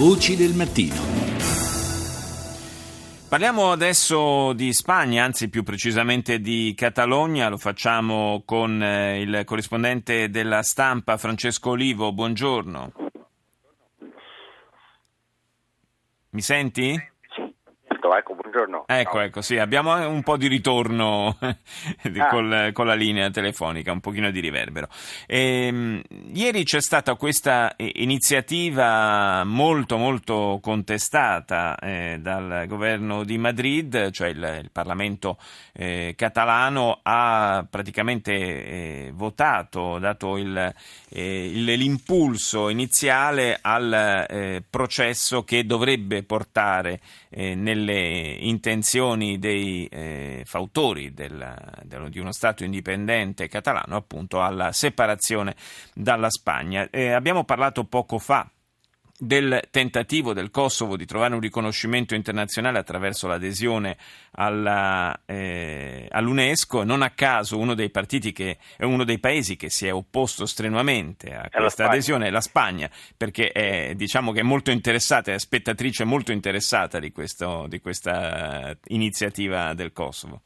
Voci del mattino. Parliamo adesso di Spagna, anzi più precisamente di Catalogna, lo facciamo con eh, il corrispondente della stampa Francesco Olivo, buongiorno. Mi senti? Ecco, buongiorno. Ecco, Ciao. ecco, sì, abbiamo un po' di ritorno di- Ah. col- con la linea telefonica, un pochino di riverbero. Ehm, ieri c'è stata questa iniziativa molto, molto contestata eh, dal governo di Madrid, cioè il, il Parlamento eh, catalano ha praticamente eh, votato, dato il, eh, il- l'impulso iniziale al eh, processo che dovrebbe portare eh, nelle intenzioni dei eh, fautori del- dello- di uno Stato indipendente catalano appunto alla separazione dalla Spagna. Eh, abbiamo parlato poco fa del tentativo del Kosovo di trovare un riconoscimento internazionale attraverso l'adesione alla, eh, all'UNESCO. Non a caso uno dei partiti che è uno dei paesi che si è opposto strenuamente a questa adesione è la Spagna, perché è, diciamo che è molto interessata, è spettatrice molto interessata di, questo, di questa iniziativa del Kosovo.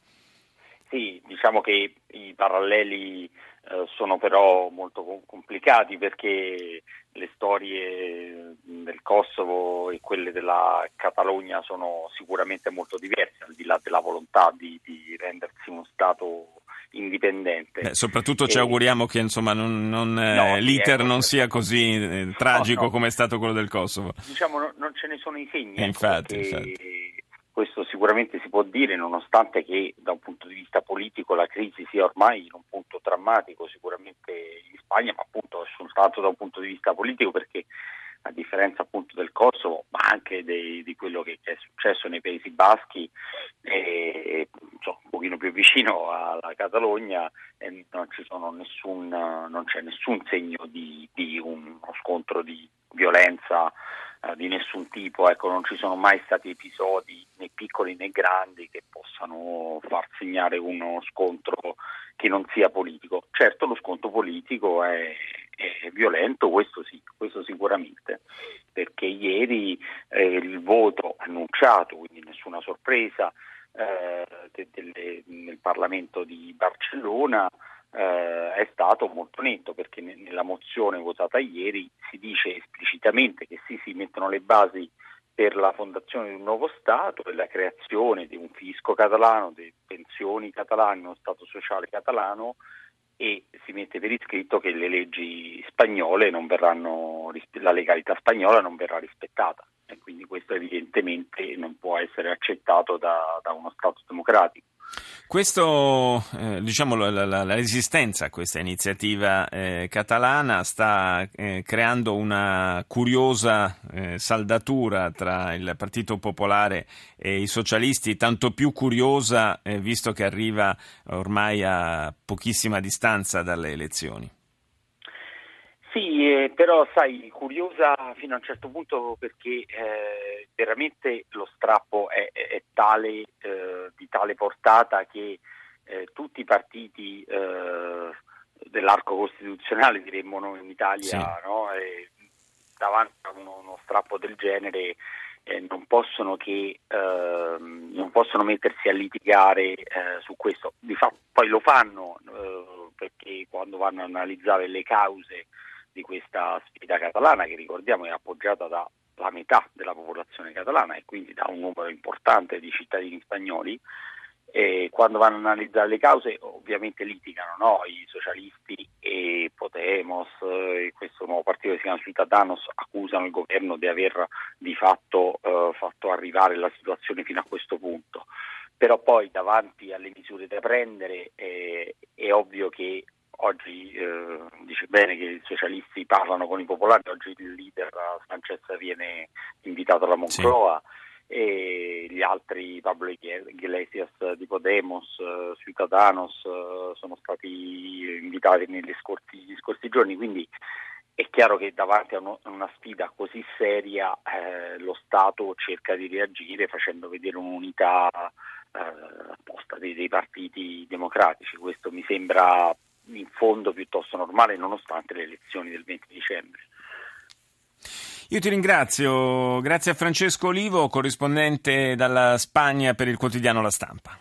Sì, diciamo che i paralleli eh, sono però molto com- complicati perché le storie del Kosovo e quelle della Catalogna sono sicuramente molto diverse, al di là della volontà di, di rendersi uno Stato indipendente. Beh, soprattutto ci E- auguriamo che insomma, non- non, eh, No, sì, l'iter ecco. non sia così eh, tragico no. come è stato quello del Kosovo. diciamo no- non ce ne sono i segni. Eh, ecco, infatti, perché Questo sicuramente si può dire, nonostante che da un punto di vista politico la crisi sia ormai in un punto drammatico sicuramente in Spagna, ma appunto soltanto da un punto di vista politico perché a differenza appunto del Kosovo, ma anche dei- di quello che è successo nei Paesi Baschi, e, insomma, un pochino più vicino alla Catalogna, eh, non, nessun, non c'è nessun segno di, di uno scontro di violenza eh, di nessun tipo, ecco, non ci sono mai stati episodi né piccoli né grandi che possano far segnare uno scontro che non sia politico. Certo lo scontro politico è, è violento, questo sì, questo sicuramente, perché ieri eh, il voto annunciato, quindi nessuna sorpresa, eh, de- delle- nel Parlamento di Barcellona eh, è stato molto netto perché ne- nella mozione votata ieri si dice esplicitamente che sì, si mettono le basi per la fondazione di un nuovo Stato e la creazione di un fisco catalano, di pensioni catalane, uno Stato sociale catalano e si mette per iscritto che le leggi spagnole non verranno, la legalità spagnola non verrà rispettata e quindi questo evidentemente non può essere accettato da, da uno Stato democratico. Questo, eh, diciamo, la, la- la resistenza a questa iniziativa eh, catalana sta eh, creando una curiosa eh, saldatura tra il Partito Popolare e i socialisti, tanto più curiosa eh, visto che arriva ormai a pochissima distanza dalle elezioni. Sì, eh, però sai, curiosa fino a un certo punto perché veramente lo strappo è, è- tale, eh, di tale portata che eh, tutti i partiti eh, dell'arco costituzionale, diremmo noi in Italia, Sì. no? Davanti a uno, uno strappo del genere eh, non possono che ehm, non possono mettersi a litigare eh, su questo. Di fatto poi lo fanno eh, perché quando vanno a analizzare le cause di questa sfida catalana, che ricordiamo è appoggiata dalla metà della popolazione catalana e quindi da un numero importante di cittadini spagnoli, e quando vanno a analizzare le cause ovviamente litigano no? i socialisti e Podemos e questo nuovo partito che si chiama Ciudadanos accusano il governo di aver di fatto eh, fatto arrivare la situazione fino a questo punto però poi davanti alle misure da prendere eh, è ovvio che oggi eh, dice bene che i socialisti parlano con i popolari, oggi il leader Sanchez viene invitato alla Moncloa e gli altri Pablo Iglesias di Podemos, eh, Ciudadanos eh, sono stati invitati negli scorsi, negli scorsi giorni, quindi è chiaro che davanti a uno- una sfida così seria eh, lo Stato cerca di reagire facendo vedere un'unità eh, apposta dei, dei partiti democratici. Questo mi sembra in fondo piuttosto normale nonostante le elezioni del 20 dicembre. Io ti ringrazio, grazie a Francesco Olivo, corrispondente dalla Spagna per il quotidiano La Stampa.